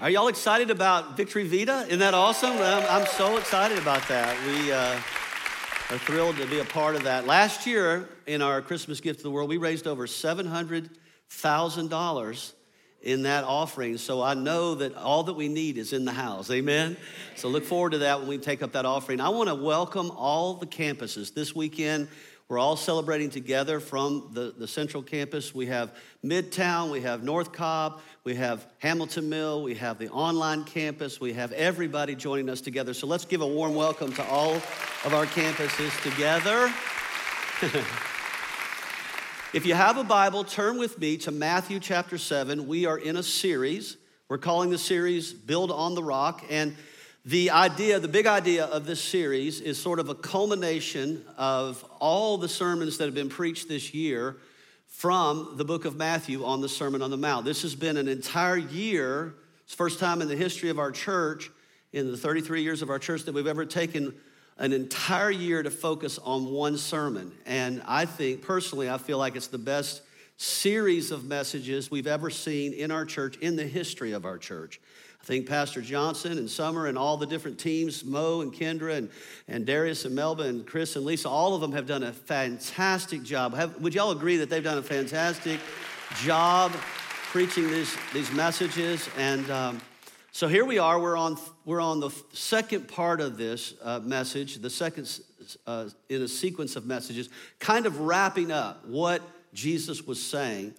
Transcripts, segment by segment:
Are y'all excited about Victory Vita? Isn't that awesome? I'm, I'm so excited about that. We uh, are thrilled to be a part of that. Last year, in our Christmas gift to the world, we raised over $700,000 in that offering. So I know that all that we need is in the house. Amen? So look forward to that when we take up that offering. I want to welcome all the campuses this weekend. We're all celebrating together from the, the central campus. We have Midtown, we have North Cobb, we have Hamilton Mill, we have the online campus, we have everybody joining us together. So let's give a warm welcome to all of our campuses together. if you have a Bible, turn with me to Matthew chapter 7. We are in a series. We're calling the series Build on the Rock. And the idea, the big idea of this series is sort of a culmination of all the sermons that have been preached this year from the book of Matthew on the Sermon on the Mount. This has been an entire year, it's the first time in the history of our church, in the 33 years of our church, that we've ever taken an entire year to focus on one sermon. And I think, personally, I feel like it's the best series of messages we've ever seen in our church, in the history of our church. I think Pastor Johnson and Summer and all the different teams, Mo and Kendra and, and Darius and Melba and Chris and Lisa, all of them have done a fantastic job. Have, would y'all agree that they've done a fantastic job preaching these, these messages? And um, so here we are, we're on, we're on the second part of this uh, message, the second uh, in a sequence of messages, kind of wrapping up what Jesus was saying.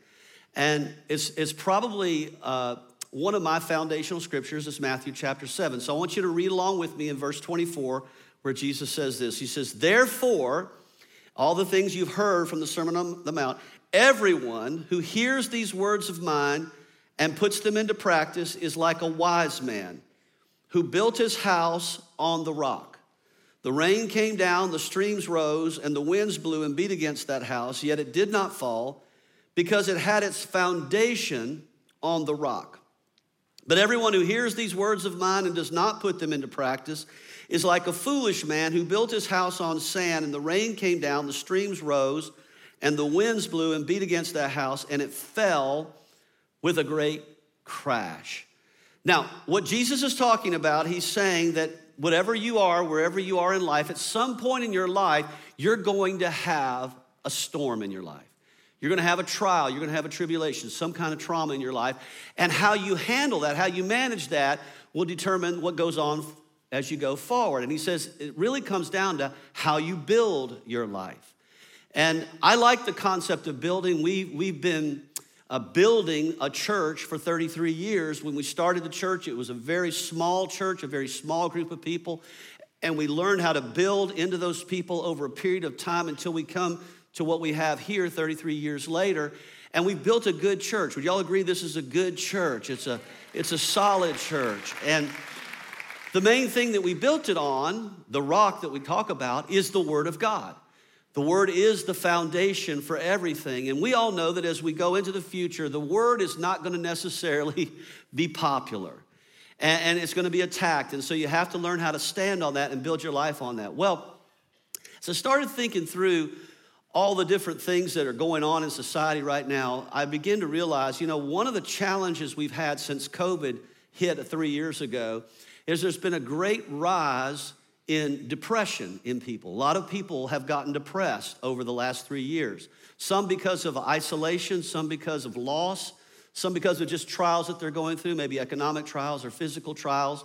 And it's, it's probably uh, one of my foundational scriptures is Matthew chapter 7. So I want you to read along with me in verse 24, where Jesus says this He says, Therefore, all the things you've heard from the Sermon on the Mount, everyone who hears these words of mine and puts them into practice is like a wise man who built his house on the rock. The rain came down, the streams rose, and the winds blew and beat against that house, yet it did not fall because it had its foundation on the rock. But everyone who hears these words of mine and does not put them into practice is like a foolish man who built his house on sand, and the rain came down, the streams rose, and the winds blew and beat against that house, and it fell with a great crash. Now, what Jesus is talking about, he's saying that whatever you are, wherever you are in life, at some point in your life, you're going to have a storm in your life. You're going to have a trial, you're going to have a tribulation, some kind of trauma in your life. And how you handle that, how you manage that, will determine what goes on as you go forward. And he says it really comes down to how you build your life. And I like the concept of building. We, we've been uh, building a church for 33 years. When we started the church, it was a very small church, a very small group of people. And we learned how to build into those people over a period of time until we come to what we have here 33 years later. And we've built a good church. Would y'all agree this is a good church? It's a, it's a solid church. And the main thing that we built it on, the rock that we talk about, is the Word of God. The Word is the foundation for everything. And we all know that as we go into the future, the Word is not going to necessarily be popular. And, and it's going to be attacked. And so you have to learn how to stand on that and build your life on that. Well, so I started thinking through all the different things that are going on in society right now, I begin to realize, you know, one of the challenges we've had since COVID hit three years ago is there's been a great rise in depression in people. A lot of people have gotten depressed over the last three years. Some because of isolation, some because of loss, some because of just trials that they're going through, maybe economic trials or physical trials.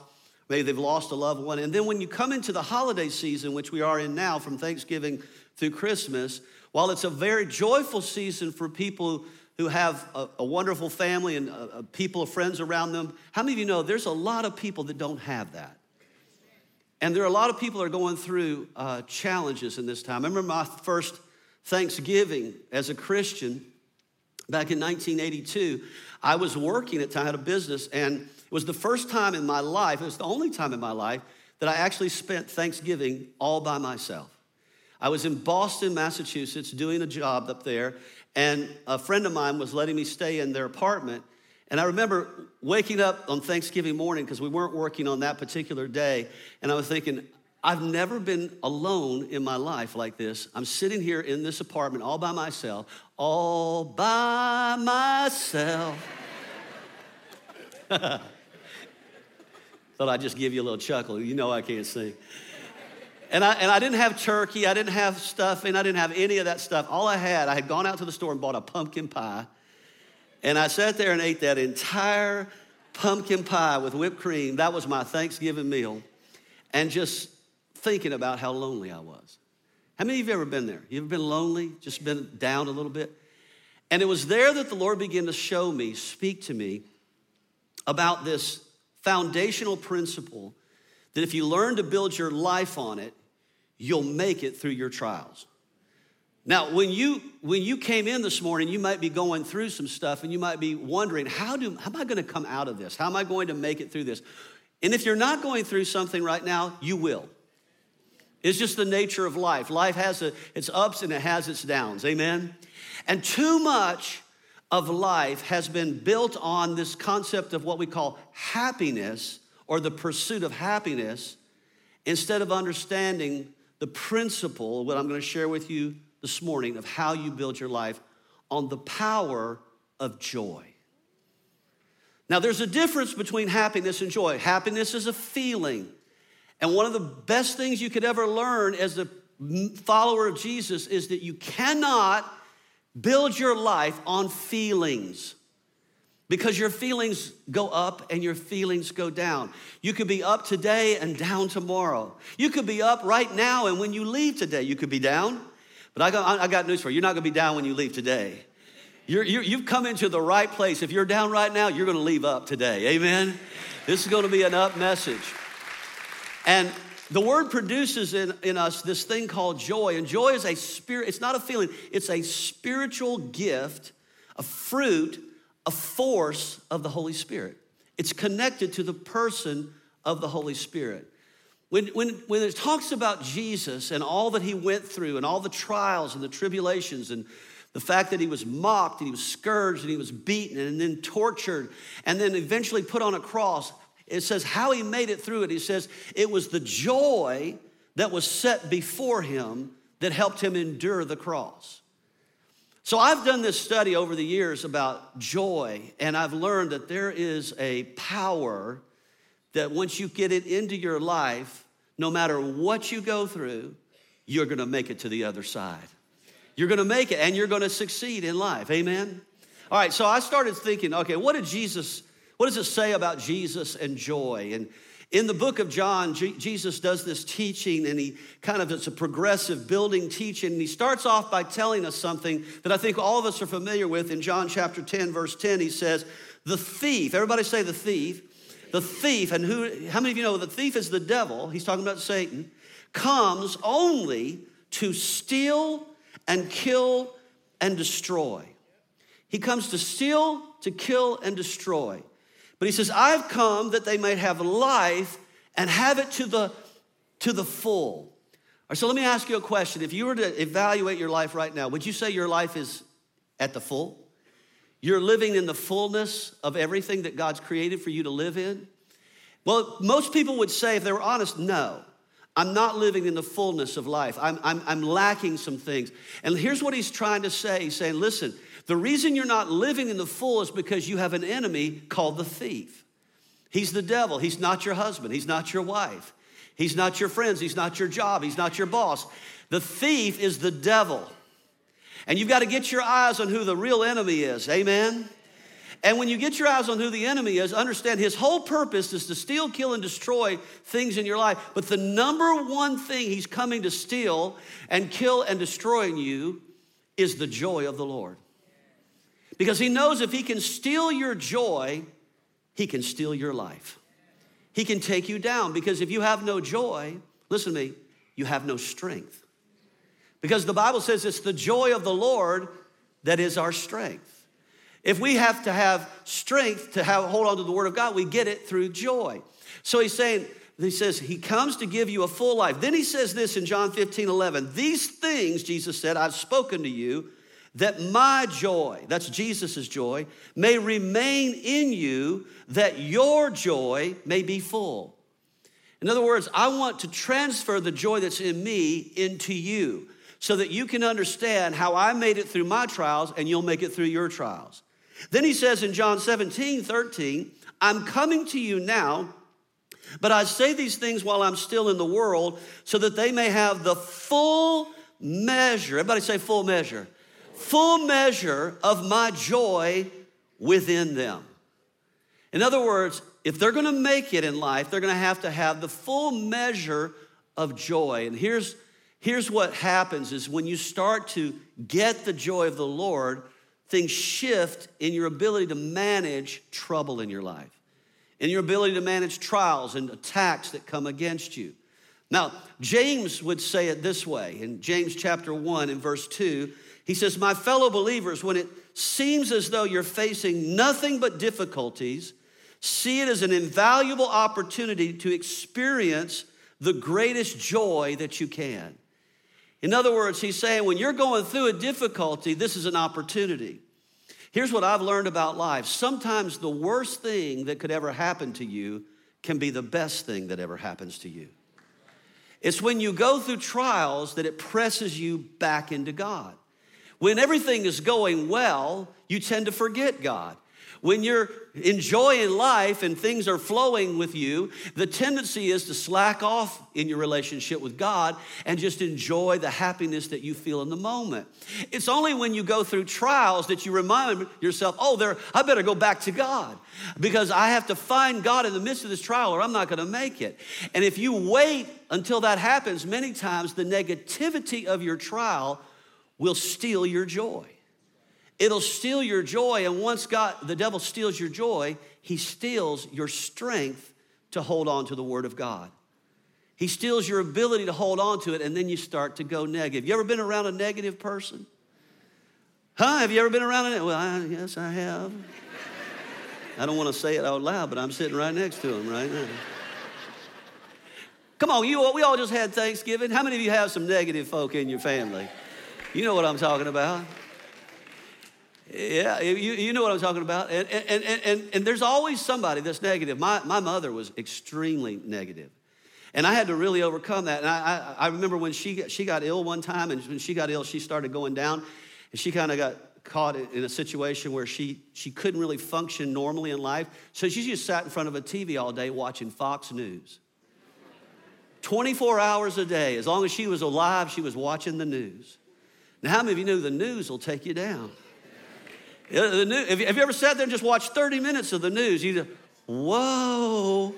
Maybe they've lost a loved one. And then when you come into the holiday season, which we are in now from Thanksgiving through Christmas, while it's a very joyful season for people who have a, a wonderful family and a, a people of friends around them, how many of you know there's a lot of people that don't have that? And there are a lot of people are going through uh, challenges in this time. I remember my first Thanksgiving as a Christian back in 1982. I was working at time, I had a business, and it was the first time in my life, it was the only time in my life that I actually spent Thanksgiving all by myself. I was in Boston, Massachusetts, doing a job up there, and a friend of mine was letting me stay in their apartment. And I remember waking up on Thanksgiving morning because we weren't working on that particular day, and I was thinking, I've never been alone in my life like this. I'm sitting here in this apartment all by myself, all by myself. Thought I'd just give you a little chuckle. You know I can't sing. And I, and I didn't have turkey, I didn't have stuffing, I didn't have any of that stuff. All I had, I had gone out to the store and bought a pumpkin pie. And I sat there and ate that entire pumpkin pie with whipped cream. That was my Thanksgiving meal. And just thinking about how lonely I was. How many of you have ever been there? You ever been lonely, just been down a little bit? And it was there that the Lord began to show me, speak to me about this foundational principle that if you learn to build your life on it, you'll make it through your trials. Now, when you when you came in this morning, you might be going through some stuff and you might be wondering, how do how am I going to come out of this? How am I going to make it through this? And if you're not going through something right now, you will. It's just the nature of life. Life has a, its ups and it has its downs. Amen. And too much of life has been built on this concept of what we call happiness or the pursuit of happiness instead of understanding the principle, what I'm going to share with you this morning, of how you build your life on the power of joy. Now, there's a difference between happiness and joy. Happiness is a feeling. And one of the best things you could ever learn as a follower of Jesus is that you cannot build your life on feelings because your feelings go up and your feelings go down. You could be up today and down tomorrow. You could be up right now, and when you leave today, you could be down. But I got, I got news for you you're not gonna be down when you leave today. You're, you have come into the right place. If you're down right now, you're gonna leave up today. Amen? This is gonna be an up message. And the word produces in, in us this thing called joy. And joy is a spirit, it's not a feeling, it's a spiritual gift, a fruit a force of the Holy Spirit. It's connected to the person of the Holy Spirit. When, when, when it talks about Jesus and all that he went through and all the trials and the tribulations and the fact that he was mocked and he was scourged and he was beaten and then tortured and then eventually put on a cross, it says how he made it through it. He says it was the joy that was set before him that helped him endure the cross. So I've done this study over the years about joy, and I've learned that there is a power that once you get it into your life, no matter what you go through, you're gonna make it to the other side. You're gonna make it and you're gonna succeed in life. Amen? All right, so I started thinking, okay, what did Jesus, what does it say about Jesus and joy? And in the book of John, G- Jesus does this teaching, and he kind of, it's a progressive building teaching. And he starts off by telling us something that I think all of us are familiar with. In John chapter 10, verse 10, he says, The thief, everybody say the thief, the thief, and who, how many of you know the thief is the devil? He's talking about Satan, comes only to steal and kill and destroy. He comes to steal, to kill, and destroy. But he says, I've come that they might have life and have it to the, to the full. All right, so let me ask you a question. If you were to evaluate your life right now, would you say your life is at the full? You're living in the fullness of everything that God's created for you to live in? Well, most people would say, if they were honest, no. I'm not living in the fullness of life. I'm, I'm, I'm lacking some things. And here's what he's trying to say He's saying, listen, the reason you're not living in the full is because you have an enemy called the thief. He's the devil. He's not your husband. He's not your wife. He's not your friends. He's not your job. He's not your boss. The thief is the devil. And you've got to get your eyes on who the real enemy is. Amen? And when you get your eyes on who the enemy is, understand his whole purpose is to steal, kill, and destroy things in your life. But the number one thing he's coming to steal and kill and destroy in you is the joy of the Lord. Because he knows if he can steal your joy, he can steal your life. He can take you down because if you have no joy, listen to me, you have no strength. Because the Bible says it's the joy of the Lord that is our strength. If we have to have strength to have, hold on to the Word of God, we get it through joy. So he's saying, he says, He comes to give you a full life. Then he says this in John 15, 11. These things, Jesus said, I've spoken to you that my joy, that's Jesus' joy, may remain in you, that your joy may be full. In other words, I want to transfer the joy that's in me into you so that you can understand how I made it through my trials and you'll make it through your trials. Then he says in John 17, 13, I'm coming to you now, But I say these things while I'm still in the world so that they may have the full measure. Everybody say full measure. Full measure of my joy within them. In other words, if they're gonna make it in life, they're gonna have to have the full measure of joy. And here's, here's what happens is when you start to get the joy of the Lord, things shift in your ability to manage trouble in your life, in your ability to manage trials and attacks that come against you. Now, James would say it this way in James chapter 1 and verse 2. He says, My fellow believers, when it seems as though you're facing nothing but difficulties, see it as an invaluable opportunity to experience the greatest joy that you can. In other words, he's saying when you're going through a difficulty, this is an opportunity. Here's what I've learned about life sometimes the worst thing that could ever happen to you can be the best thing that ever happens to you. It's when you go through trials that it presses you back into God. When everything is going well, you tend to forget God. When you're enjoying life and things are flowing with you, the tendency is to slack off in your relationship with God and just enjoy the happiness that you feel in the moment. It's only when you go through trials that you remind yourself, oh, there, I better go back to God because I have to find God in the midst of this trial or I'm not going to make it. And if you wait until that happens, many times the negativity of your trial will steal your joy. It'll steal your joy. And once God, the devil steals your joy, he steals your strength to hold on to the word of God. He steals your ability to hold on to it, and then you start to go negative. You ever been around a negative person? Huh? Have you ever been around it? Well, I, yes, I have. I don't want to say it out loud, but I'm sitting right next to him right now. Come on, you, we all just had Thanksgiving. How many of you have some negative folk in your family? You know what I'm talking about. Yeah, you, you know what I'm talking about. And, and, and, and, and there's always somebody that's negative. My, my mother was extremely negative. And I had to really overcome that. And I, I, I remember when she she got ill one time, and when she got ill, she started going down, and she kind of got caught in a situation where she, she couldn't really function normally in life. So she just sat in front of a TV all day watching Fox News. 24 hours a day. As long as she was alive, she was watching the news. Now, how many of you know the news will take you down? Uh, the news, have, you, ever sat there and just watched 30 minutes of the news? You whoa.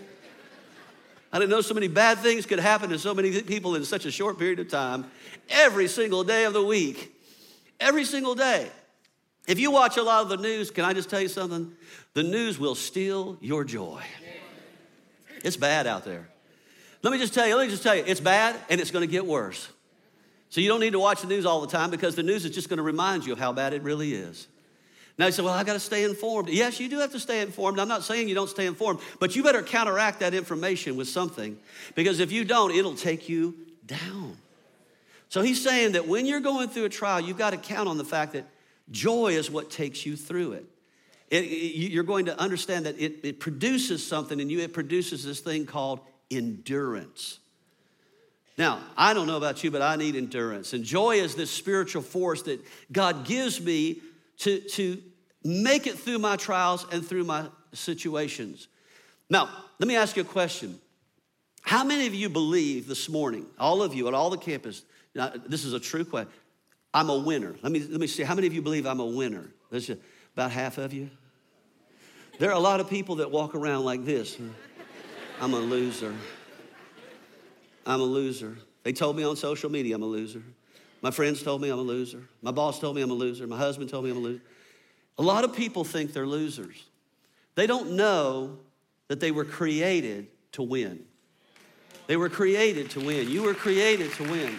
I didn't know so many bad things could happen to so many people in such a short period of time. Every single day of the week. Every single day. If you watch a lot of the news, can I just tell you something? The news will steal your joy. It's bad out there. Let me just tell you, let me just tell you, it's bad and it's gonna get worse. So you don't need to watch the news all the time because the news is just gonna remind you of how bad it really is. Now you say, well, I've got to stay informed. Yes, you do have to stay informed. I'm not saying you don't stay informed, but you better counteract that information with something because if you don't, it'll take you down. So he's saying that when you're going through a trial, you've got to count on the fact that joy is what takes you through it. it, it you're going to understand that it, it produces something in you, it produces this thing called endurance. Now, I don't know about you, but I need endurance. And joy is this spiritual force that God gives me to, to make it through my trials and through my situations. Now, let me ask you a question. How many of you believe this morning, all of you at all the campus, now, this is a true question, I'm a winner. Let me, let me see, how many of you believe I'm a winner? There's about half of you. There are a lot of people that walk around like this. I'm a loser. I'm a loser. They told me on social media I'm a loser. My friends told me I'm a loser. My boss told me I'm a loser. My husband told me I'm a loser. A lot of people think they're losers. They don't know that they were created to win. They were created to win. You were created to win.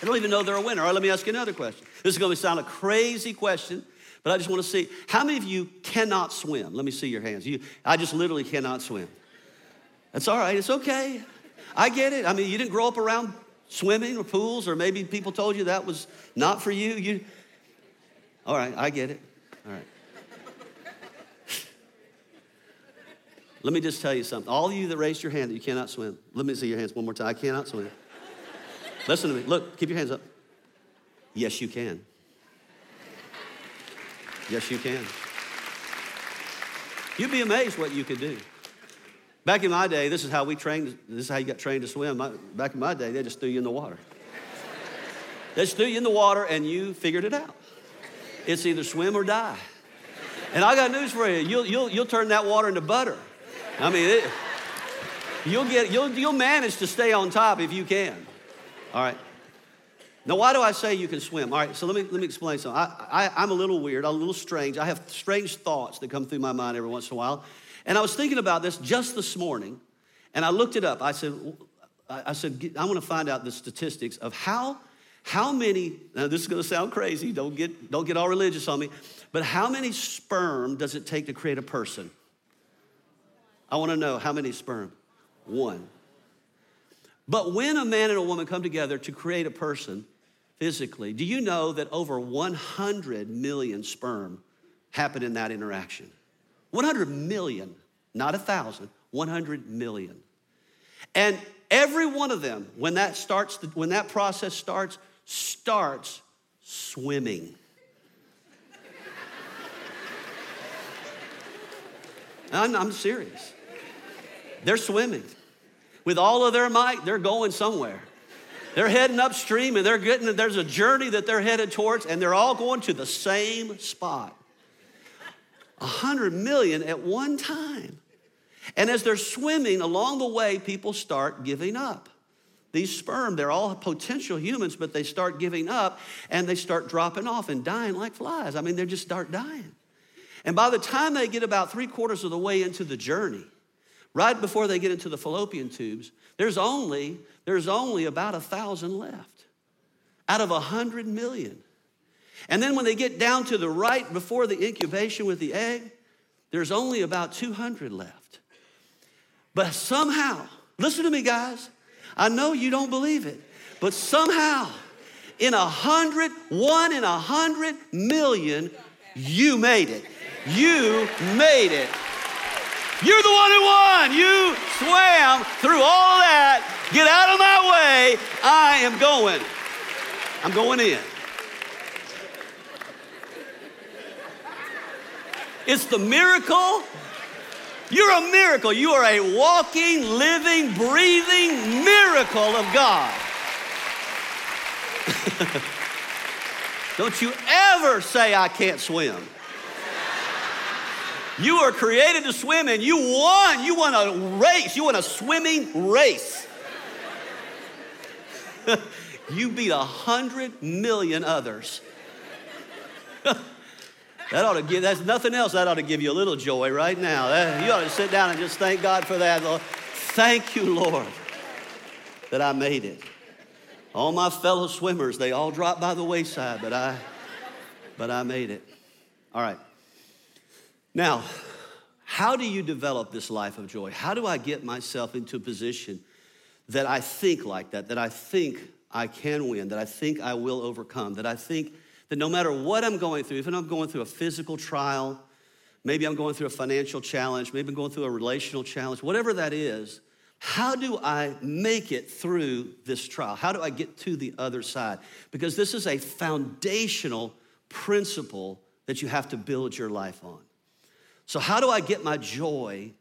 They don't even know they're a winner. All right, let me ask you another question. This is going to sound a crazy question, but I just want to see how many of you cannot swim? Let me see your hands. You, I just literally cannot swim. That's all right. It's okay. I get it. I mean, you didn't grow up around swimming or pools, or maybe people told you that was not for you. You, all right, I get it. All right. Let me just tell you something. All of you that raised your hand that you cannot swim, let me see your hands one more time. I cannot swim. Listen to me. Look, keep your hands up. Yes, you can. Yes, you can. You'd be amazed what you could do. Back in my day, this is how we trained, this is how you got trained to swim. back in my day, they just threw you in the water. they just threw you in the water and you figured it out. It's either swim or die. And I got news for you. You'll, you'll, you'll turn that water into butter. I mean, it, you'll, get, you'll, you'll manage to stay on top if you can. All right. Now, why do I say you can swim? All right, so let me, let me explain something. I, I, am a little weird, I'm a little strange. I have strange thoughts that come through my mind every once in a while. And I was thinking about this just this morning, and I looked it up. I said, I said, I want to find out the statistics of how, how many, now this is going to sound crazy, don't get, don't get all religious on me, but how many sperm does it take to create a person? I want to know how many sperm? One. But when a man and a woman come together to create a person, physically. Do you know that over 100 million sperm happen in that interaction? 100 million, not a thousand, 100 million. And every one of them, when that starts, when that process starts, starts swimming. I'm, I'm serious. They're swimming. With all of their might, they're going somewhere. They're heading upstream and they're getting, there's a journey that they're headed towards, and they're all going to the same spot. A hundred million at one time. And as they're swimming along the way, people start giving up. These sperm, they're all potential humans, but they start giving up and they start dropping off and dying like flies. I mean, they just start dying. And by the time they get about three quarters of the way into the journey, right before they get into the fallopian tubes, there's only, there's only about a thousand left out of a hundred million. And then when they get down to the right before the incubation with the egg, there's only about 200 left. But somehow, listen to me, guys. I know you don't believe it, but somehow, in a hundred, one in a hundred million, you made it. You made it. You're the one who won. You swam through all that. Get out of my way. I am going. I'm going in. It's the miracle. You're a miracle. You are a walking, living, breathing miracle of God. Don't you ever say, I can't swim. You are created to swim and you won. You won a race. You won a swimming race. you beat a hundred million others. that ought to give, that's nothing else. That ought to give you a little joy right now. That, you ought to sit down and just thank God for that. Thank you, Lord, that I made it. All my fellow swimmers, they all dropped by the wayside, but I, but I made it. All right. Now, how do you develop this life of joy? How do I get myself into a position that I think like that, that I think I can win, that I think I will overcome, that I think that no matter what I'm going through, even if I'm going through a physical trial, maybe I'm going through a financial challenge, maybe I'm going through a relational challenge, whatever that is, how do I make it through this trial? How do I get to the other side? Because this is a foundational principle that you have to build your life on. So, how do I get my joy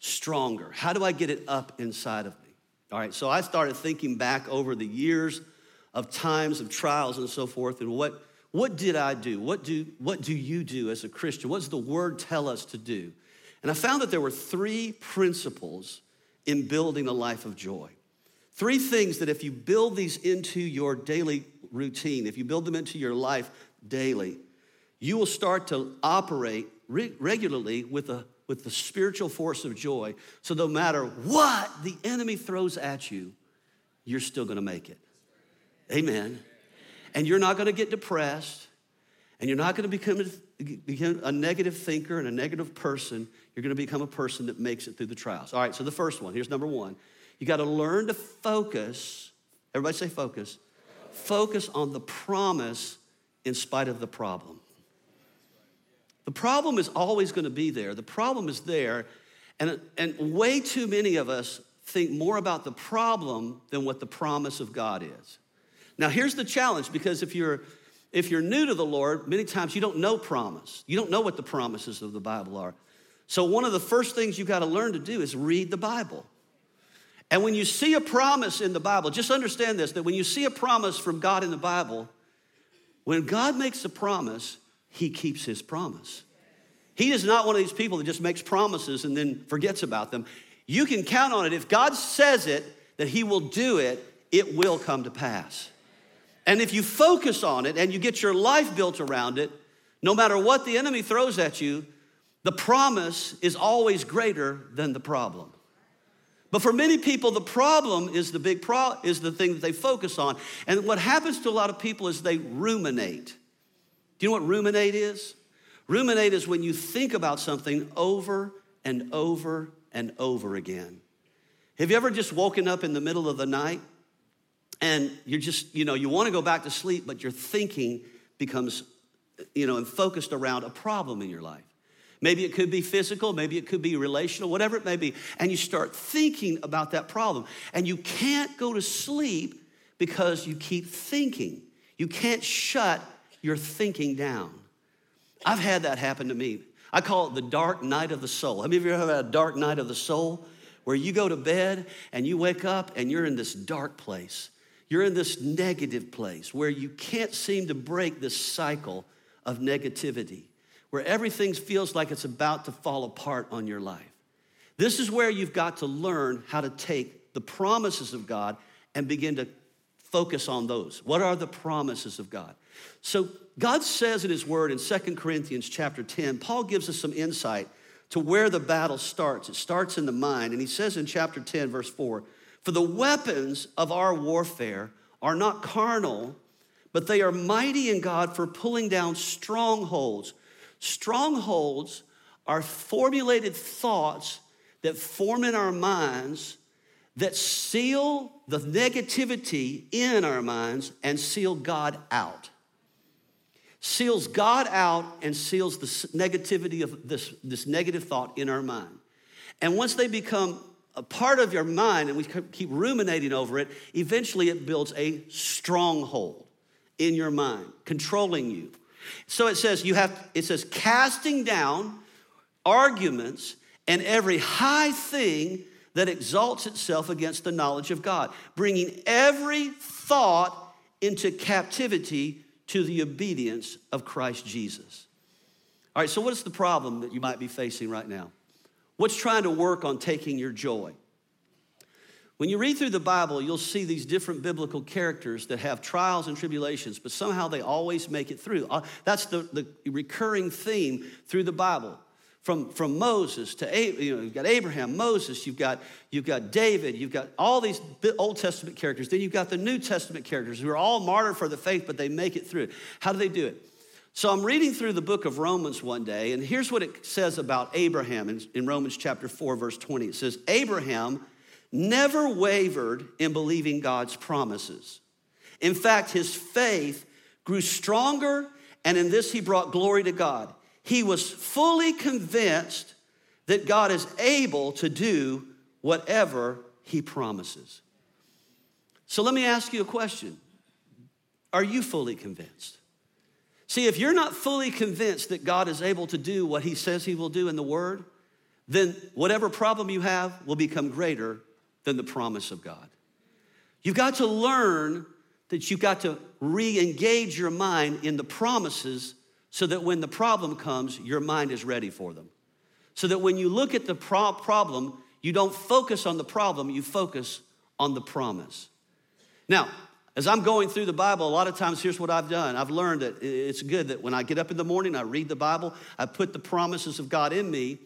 stronger? How do I get it up inside of me? All right, so I started thinking back over the years of times of trials and so forth, and what, what did I do? What do, what do you do as a Christian? What does the word tell us to do? And I found that there were three principles in building a life of joy. Three things that if you build these into your daily routine, if you build them into your life daily, you will start to operate re- regularly with, a, with the spiritual force of joy. So no matter what the enemy throws at you, you're still gonna make it. Amen. And you're not gonna get depressed, and you're not gonna become a, become a negative thinker and a negative person. You're gonna become a person that makes it through the trials. All right, so the first one here's number one you gotta learn to focus. Everybody say focus. Focus on the promise in spite of the problem. The problem is always going to be there. The problem is there. And, and way too many of us think more about the problem than what the promise of God is. Now, here's the challenge because if you're if you're new to the Lord, many times you don't know promise. You don't know what the promises of the Bible are. So, one of the first things you've got to learn to do is read the Bible. And when you see a promise in the Bible, just understand this that when you see a promise from God in the Bible, when God makes a promise, he keeps his promise. He is not one of these people that just makes promises and then forgets about them. You can count on it. If God says it, that he will do it, it will come to pass. And if you focus on it and you get your life built around it, no matter what the enemy throws at you, the promise is always greater than the problem. But for many people, the problem is the big pro is the thing that they focus on. And what happens to a lot of people is they ruminate. Do you know what ruminate is? Ruminate is when you think about something over and over and over again. Have you ever just woken up in the middle of the night and you're just, you know, you want to go back to sleep, but your thinking becomes, you know, and focused around a problem in your life? Maybe it could be physical, maybe it could be relational, whatever it may be. And you start thinking about that problem. And you can't go to sleep because you keep thinking. You can't shut your thinking down. I've had that happen to me. I call it the dark night of the soul. Have you ever had a dark night of the soul where you go to bed and you wake up and you're in this dark place? You're in this negative place where you can't seem to break this cycle of negativity where everything feels like it's about to fall apart on your life. This is where you've got to learn how to take the promises of God and begin to focus on those. What are the promises of God? So God says in his word in Second Corinthians chapter 10, Paul gives us some insight to where the battle starts. It starts in the mind. And he says in chapter 10, verse 4, For the weapons of our warfare are not carnal, but they are mighty in God for pulling down strongholds Strongholds are formulated thoughts that form in our minds that seal the negativity in our minds and seal God out. Seals God out and seals the negativity of this, this negative thought in our mind. And once they become a part of your mind and we keep ruminating over it, eventually it builds a stronghold in your mind, controlling you. So it says you have it says casting down arguments and every high thing that exalts itself against the knowledge of God, bringing every thought into captivity to the obedience of Christ Jesus. All right, so what's the problem that you might be facing right now? What's trying to work on taking your joy? When you read through the Bible, you'll see these different biblical characters that have trials and tribulations, but somehow they always make it through. Uh, that's the, the recurring theme through the Bible. From, from Moses to you know, you've got Abraham, Moses, you've got, you've got David, you've got all these Old Testament characters. Then you've got the New Testament characters who are all martyred for the faith, but they make it through. How do they do it? So I'm reading through the book of Romans one day, and here's what it says about Abraham in, in Romans chapter 4, verse 20. It says, Abraham never wavered in believing God's promises. In fact, his faith grew stronger, and in this he brought glory to God. He was fully convinced that God is able to do whatever he promises. So let me ask you a question Are you fully convinced? See, if you're not fully convinced that God is able to do what he says he will do in the word, then whatever problem you have will become greater than the promise of God. You've got to learn that you've got to re engage your mind in the promises so that when the problem comes, your mind is ready for them. So that when you look at the pro- problem, you don't focus on the problem, you focus on the promise. Now, as I'm going through the Bible, a lot of times here's what I've done. I've learned that it's good that when I get up in the morning, I read the Bible, I put the promises of God in me,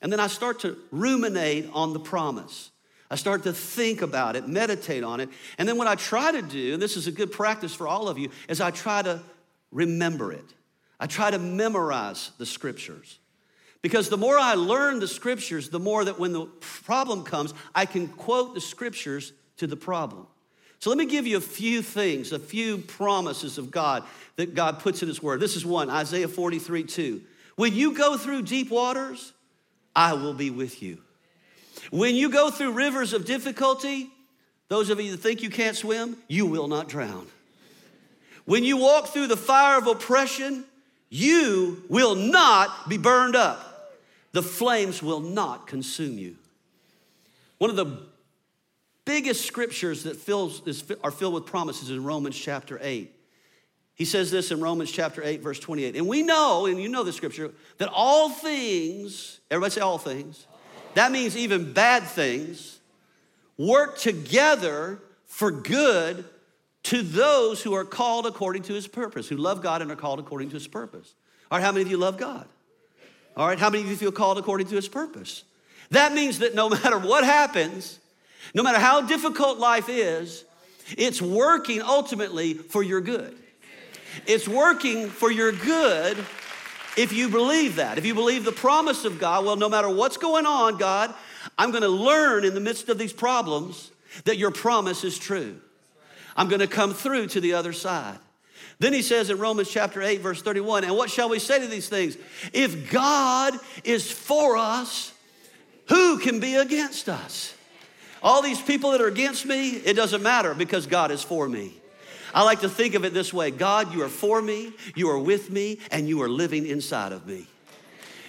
and then I start to ruminate on the promise. I start to think about it, meditate on it. And then what I try to do, and this is a good practice for all of you, is I try to remember it. I try to memorize the scriptures. Because the more I learn the scriptures, the more that when the problem comes, I can quote the scriptures to the problem. So let me give you a few things, a few promises of God that God puts in His Word. This is one Isaiah 43 2. When you go through deep waters, I will be with you. When you go through rivers of difficulty, those of you that think you can't swim, you will not drown. When you walk through the fire of oppression, you will not be burned up. the flames will not consume you. One of the biggest scriptures that fills, is, are filled with promises in Romans chapter 8. He says this in Romans chapter 8, verse 28. And we know, and you know the scripture, that all things, everybody say all things, that means even bad things, work together for good to those who are called according to his purpose, who love God and are called according to his purpose. All right, how many of you love God? All right, how many of you feel called according to his purpose? That means that no matter what happens, no matter how difficult life is, it's working ultimately for your good. It's working for your good if you believe that. If you believe the promise of God, well, no matter what's going on, God, I'm going to learn in the midst of these problems that your promise is true. I'm going to come through to the other side. Then he says in Romans chapter 8, verse 31, and what shall we say to these things? If God is for us, who can be against us? All these people that are against me, it doesn't matter because God is for me. I like to think of it this way God, you are for me, you are with me, and you are living inside of me.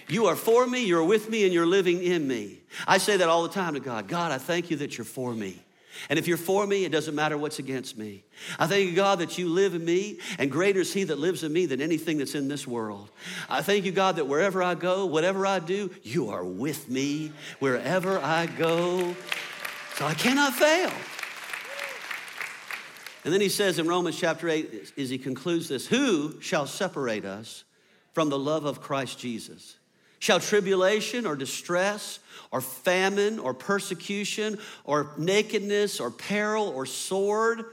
You are for me, you're with me, and you're living in me. I say that all the time to God God, I thank you that you're for me. And if you're for me, it doesn't matter what's against me. I thank you, God, that you live in me, and greater is He that lives in me than anything that's in this world. I thank you, God, that wherever I go, whatever I do, you are with me wherever I go. So I cannot fail. And then he says in Romans chapter 8, as he concludes this, who shall separate us from the love of Christ Jesus? Shall tribulation or distress or famine or persecution or nakedness or peril or sword?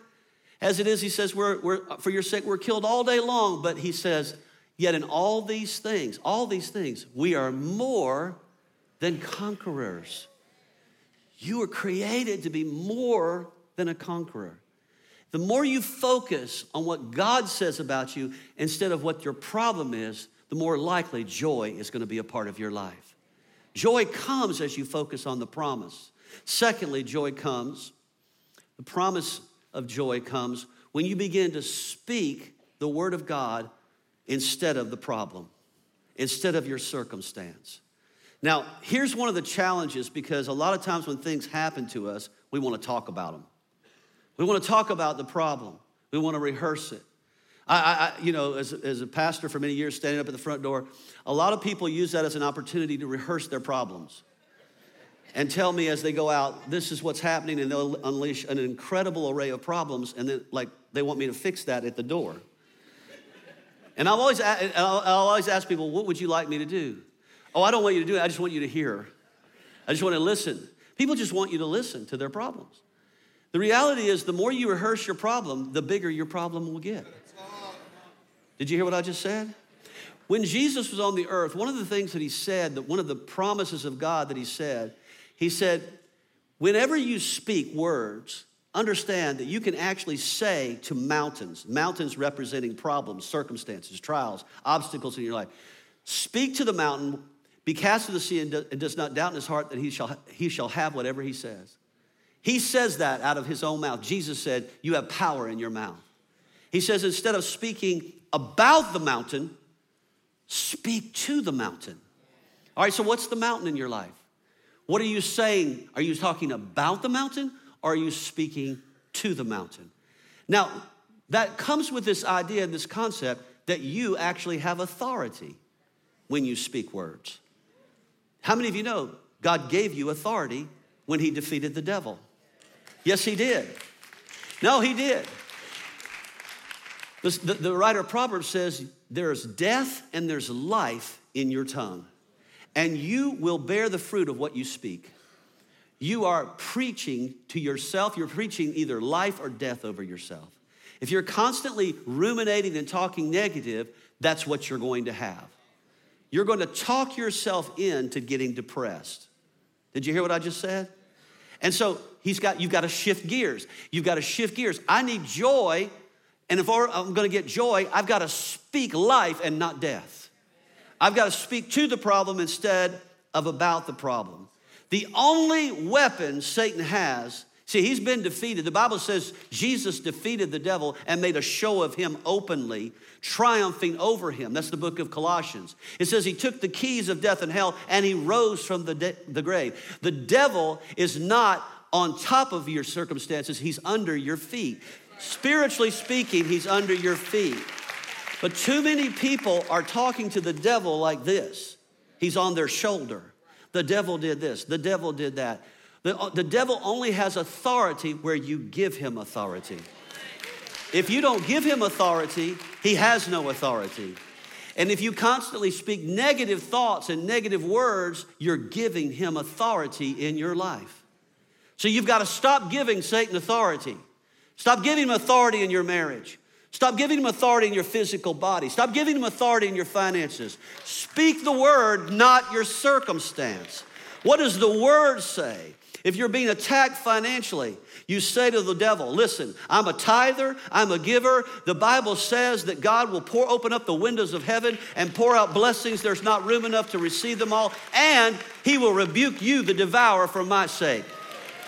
As it is, he says, we're, we're, for your sake, we're killed all day long. But he says, yet in all these things, all these things, we are more than conquerors. You were created to be more than a conqueror. The more you focus on what God says about you instead of what your problem is, the more likely joy is going to be a part of your life. Joy comes as you focus on the promise. Secondly, joy comes, the promise of joy comes when you begin to speak the word of God instead of the problem, instead of your circumstance. Now, here's one of the challenges because a lot of times when things happen to us, we want to talk about them. We want to talk about the problem. We want to rehearse it. I, I, you know, as, as a pastor for many years, standing up at the front door, a lot of people use that as an opportunity to rehearse their problems and tell me as they go out, this is what's happening, and they'll unleash an incredible array of problems, and then like they want me to fix that at the door. And I'll always, I'll always ask people, what would you like me to do? Oh, I don't want you to do it. I just want you to hear. I just want to listen. People just want you to listen to their problems. The reality is, the more you rehearse your problem, the bigger your problem will get. Did you hear what I just said? When Jesus was on the earth, one of the things that he said, that one of the promises of God that he said, he said, whenever you speak words, understand that you can actually say to mountains, mountains representing problems, circumstances, trials, obstacles in your life, speak to the mountain, be cast to the sea, and does not doubt in his heart that he shall, he shall have whatever he says. He says that out of his own mouth. Jesus said, You have power in your mouth. He says, instead of speaking about the mountain, speak to the mountain. All right, so what's the mountain in your life? What are you saying? Are you talking about the mountain or are you speaking to the mountain? Now, that comes with this idea and this concept that you actually have authority when you speak words. How many of you know God gave you authority when He defeated the devil? Yes, he did. No, he did. The, the, writer of Proverbs says, There's death and there's life in your tongue, and you will bear the fruit of what you speak. You are preaching to yourself, you're preaching either life or death over yourself. If you're constantly ruminating and talking negative, that's what you're going to have. You're going to talk yourself into getting depressed. Did you hear what I just said? And so he's got, you've got to shift gears. You've got to shift gears. I need joy, and if I'm gonna get joy, I've got to speak life and not death. I've got to speak to the problem instead of about the problem. The only weapon Satan has, See, he's been defeated. The Bible says Jesus defeated the devil and made a show of him openly, triumphing over him. That's the book of Colossians. It says he took the keys of death and hell and he rose from the, de- the grave. The devil is not on top of your circumstances, he's under your feet. Spiritually speaking, he's under your feet. But too many people are talking to the devil like this he's on their shoulder. The devil did this, the devil did that. The, uh, the devil only has authority where you give him authority. If you don't give him authority, he has no authority. And if you constantly speak negative thoughts and negative words, you're giving him authority in your life. So you've got to stop giving Satan authority. Stop giving him authority in your marriage. Stop giving him authority in your physical body. Stop giving him authority in your finances. Speak the word, not your circumstance. What does the word say? If you're being attacked financially, you say to the devil, Listen, I'm a tither, I'm a giver. The Bible says that God will pour open up the windows of heaven and pour out blessings. There's not room enough to receive them all, and he will rebuke you, the devourer, for my sake.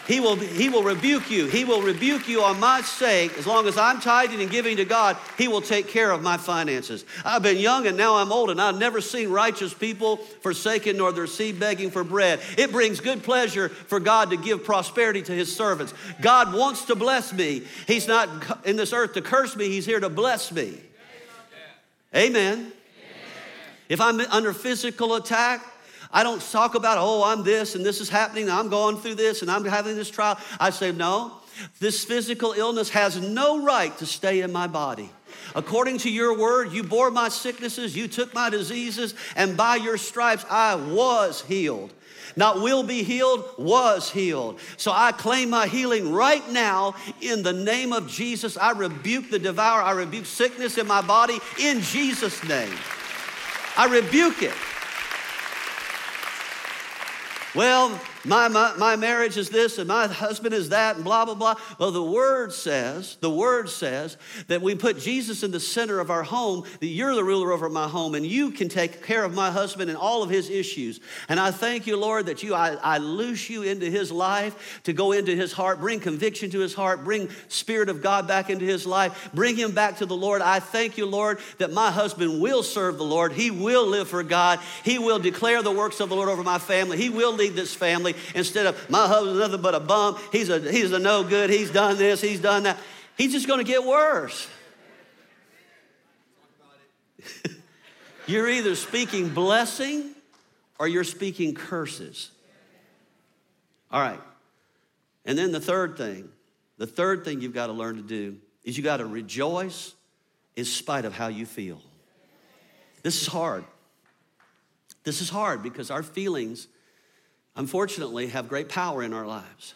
He will, he will rebuke you. He will rebuke you on my sake. As long as I'm tithing and giving to God, He will take care of my finances. I've been young and now I'm old, and I've never seen righteous people forsaken nor their seed begging for bread. It brings good pleasure for God to give prosperity to His servants. God wants to bless me. He's not in this earth to curse me, He's here to bless me. Amen. If I'm under physical attack, I don't talk about, oh, I'm this and this is happening, I'm going through this and I'm having this trial. I say, no, this physical illness has no right to stay in my body. According to your word, you bore my sicknesses, you took my diseases, and by your stripes I was healed. Not will be healed, was healed. So I claim my healing right now in the name of Jesus. I rebuke the devourer, I rebuke sickness in my body in Jesus' name. I rebuke it. Well, my, my, my marriage is this and my husband is that and blah, blah, blah. Well, the word says, the word says that we put Jesus in the center of our home, that you're the ruler over my home and you can take care of my husband and all of his issues. And I thank you, Lord, that you, I, I loose you into his life to go into his heart, bring conviction to his heart, bring Spirit of God back into his life, bring him back to the Lord. I thank you, Lord, that my husband will serve the Lord. He will live for God. He will declare the works of the Lord over my family. He will lead this family instead of my husband's nothing but a bum. He's a, he's a no good. He's done this. He's done that. He's just going to get worse. you're either speaking blessing or you're speaking curses. All right. And then the third thing, the third thing you've got to learn to do is you got to rejoice in spite of how you feel. This is hard. This is hard because our feelings unfortunately, have great power in our lives.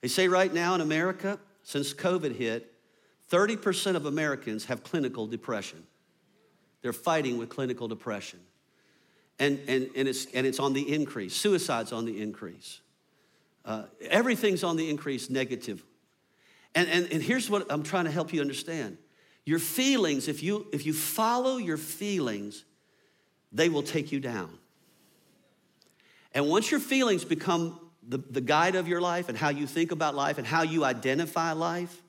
They say right now in America, since COVID hit, 30% of Americans have clinical depression. They're fighting with clinical depression. And, and, and, it's, and it's on the increase. Suicide's on the increase. Uh, everything's on the increase negative. And, and, and here's what I'm trying to help you understand your feelings, if you, if you follow your feelings, they will take you down. And once your feelings become the, the guide of your life and how you think about life and how you identify life,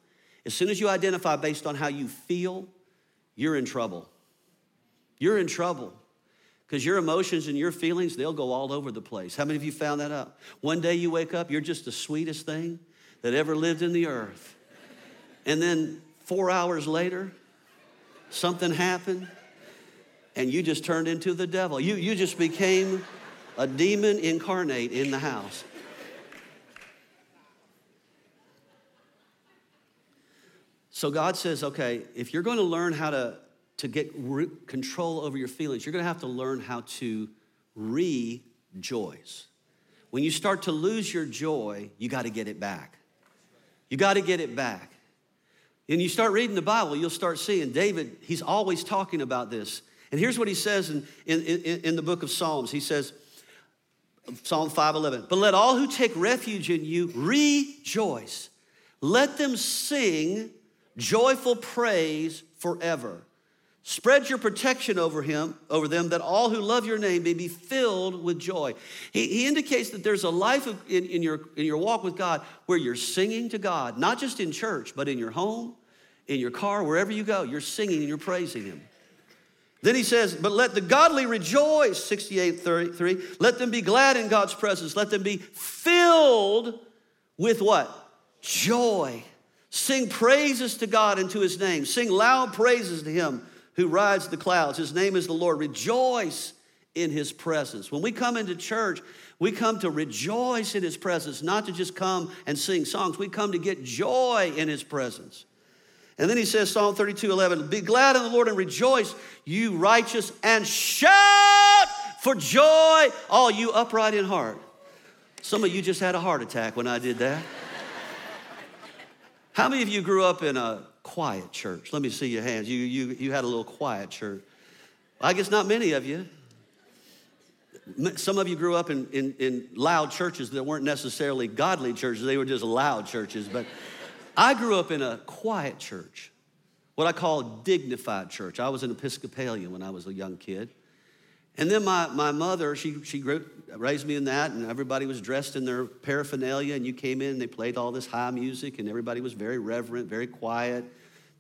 as soon as you identify based on how you feel, you're in trouble. You're in trouble because your emotions and your feelings, they'll go all over the place. How many of you found that out? One day you wake up, you're just the sweetest thing that ever lived in the earth. And then four hours later, something happened and you just turned into the devil. You, you just became a demon incarnate in the house. So God says, okay, if you're going to learn how to, to get re- control over your feelings, you're going to have to learn how to rejoice. When you start to lose your joy, you got to get it back. You got to get it back. And you start reading the Bible, you'll start seeing David, he's always talking about this. And here's what he says in, in, in, in the book of Psalms. He says, Um, Psalm 5:11. But let all who take refuge in you rejoice. Let them sing joyful praise forever. Spread your protection over him, over them, that all who love your name may be filled with joy. He, he indicates that there's a life of, in, in, your, in your walk with God where you're singing to God, not just in church, but in your home, in your car, wherever you go, you're singing and you're praising him. Then he says, But let the godly rejoice, 68 33. Let them be glad in God's presence. Let them be filled with what? Joy. Sing praises to God and to his name. Sing loud praises to him who rides the clouds. His name is the Lord. Rejoice in his presence. When we come into church, we come to rejoice in his presence, not to just come and sing songs. We come to get joy in his presence. And then he says, Psalm 32 11, be glad in the Lord and rejoice, you righteous, and shout for joy, all you upright in heart. Some of you just had a heart attack when I did that. How many of you grew up in a quiet church? Let me see your hands. You, you, you had a little quiet church. I guess not many of you. Some of you grew up in, in, in loud churches that weren't necessarily godly churches, they were just loud churches. But I grew up in a quiet church, what I call dignified church. I was an Episcopalian when I was a young kid. And then my, my mother, she, she grew, raised me in that, and everybody was dressed in their paraphernalia, and you came in, and they played all this high music, and everybody was very reverent, very quiet,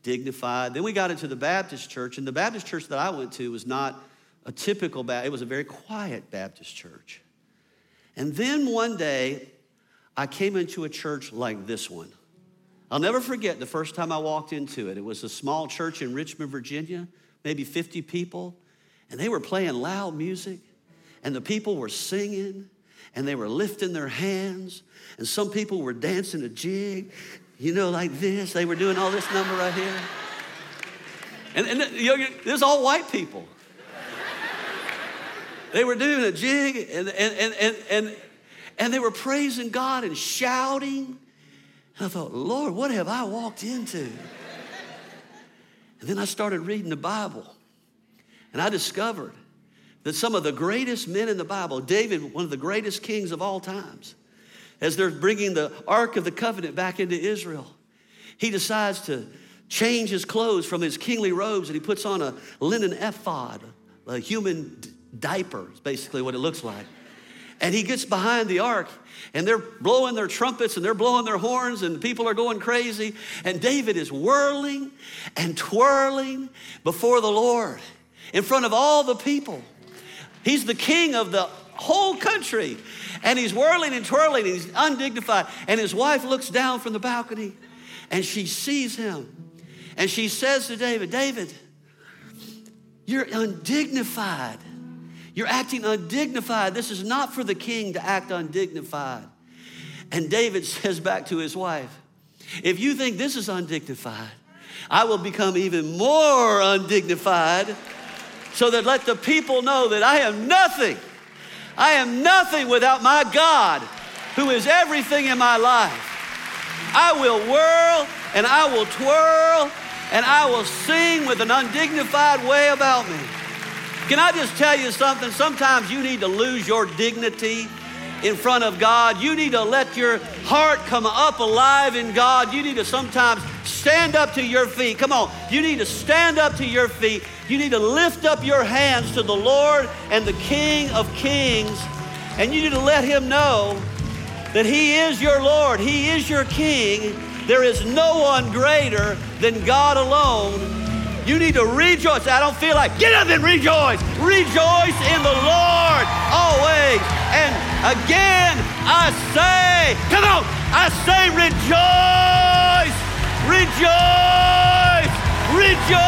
dignified. Then we got into the Baptist church, and the Baptist church that I went to was not a typical Baptist, it was a very quiet Baptist church. And then one day, I came into a church like this one. I'll never forget the first time I walked into it. It was a small church in Richmond, Virginia, maybe 50 people, and they were playing loud music, and the people were singing, and they were lifting their hands, and some people were dancing a jig, you know, like this. They were doing all this number right here. And, and you know, there's all white people. They were doing a jig, and, and, and, and, and, they were praising God and shouting I thought, Lord, what have I walked into? And then I started reading the Bible. And I discovered that some of the greatest men in the Bible, David, one of the greatest kings of all times, as they're bringing the Ark of the Covenant back into Israel, he decides to change his clothes from his kingly robes and he puts on a linen ephod, a human diaper, is basically what it looks like. And he gets behind the ark and they're blowing their trumpets and they're blowing their horns and people are going crazy. And David is whirling and twirling before the Lord in front of all the people. He's the king of the whole country. And he's whirling and twirling and he's undignified. And his wife looks down from the balcony and she sees him. And she says to David, David, you're undignified. You're acting undignified. This is not for the king to act undignified. And David says back to his wife, If you think this is undignified, I will become even more undignified so that let the people know that I am nothing. I am nothing without my God who is everything in my life. I will whirl and I will twirl and I will sing with an undignified way about me. Can I just tell you something? Sometimes you need to lose your dignity in front of God. You need to let your heart come up alive in God. You need to sometimes stand up to your feet. Come on. You need to stand up to your feet. You need to lift up your hands to the Lord and the King of Kings. And you need to let Him know that He is your Lord, He is your King. There is no one greater than God alone. You need to rejoice. I don't feel like, get up and rejoice. Rejoice in the Lord always. And again, I say, come on, I say rejoice, rejoice, rejoice.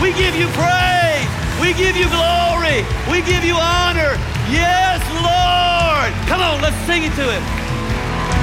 We give you praise. We give you glory. We give you honor. Yes, Lord. Come on, let's sing it to him.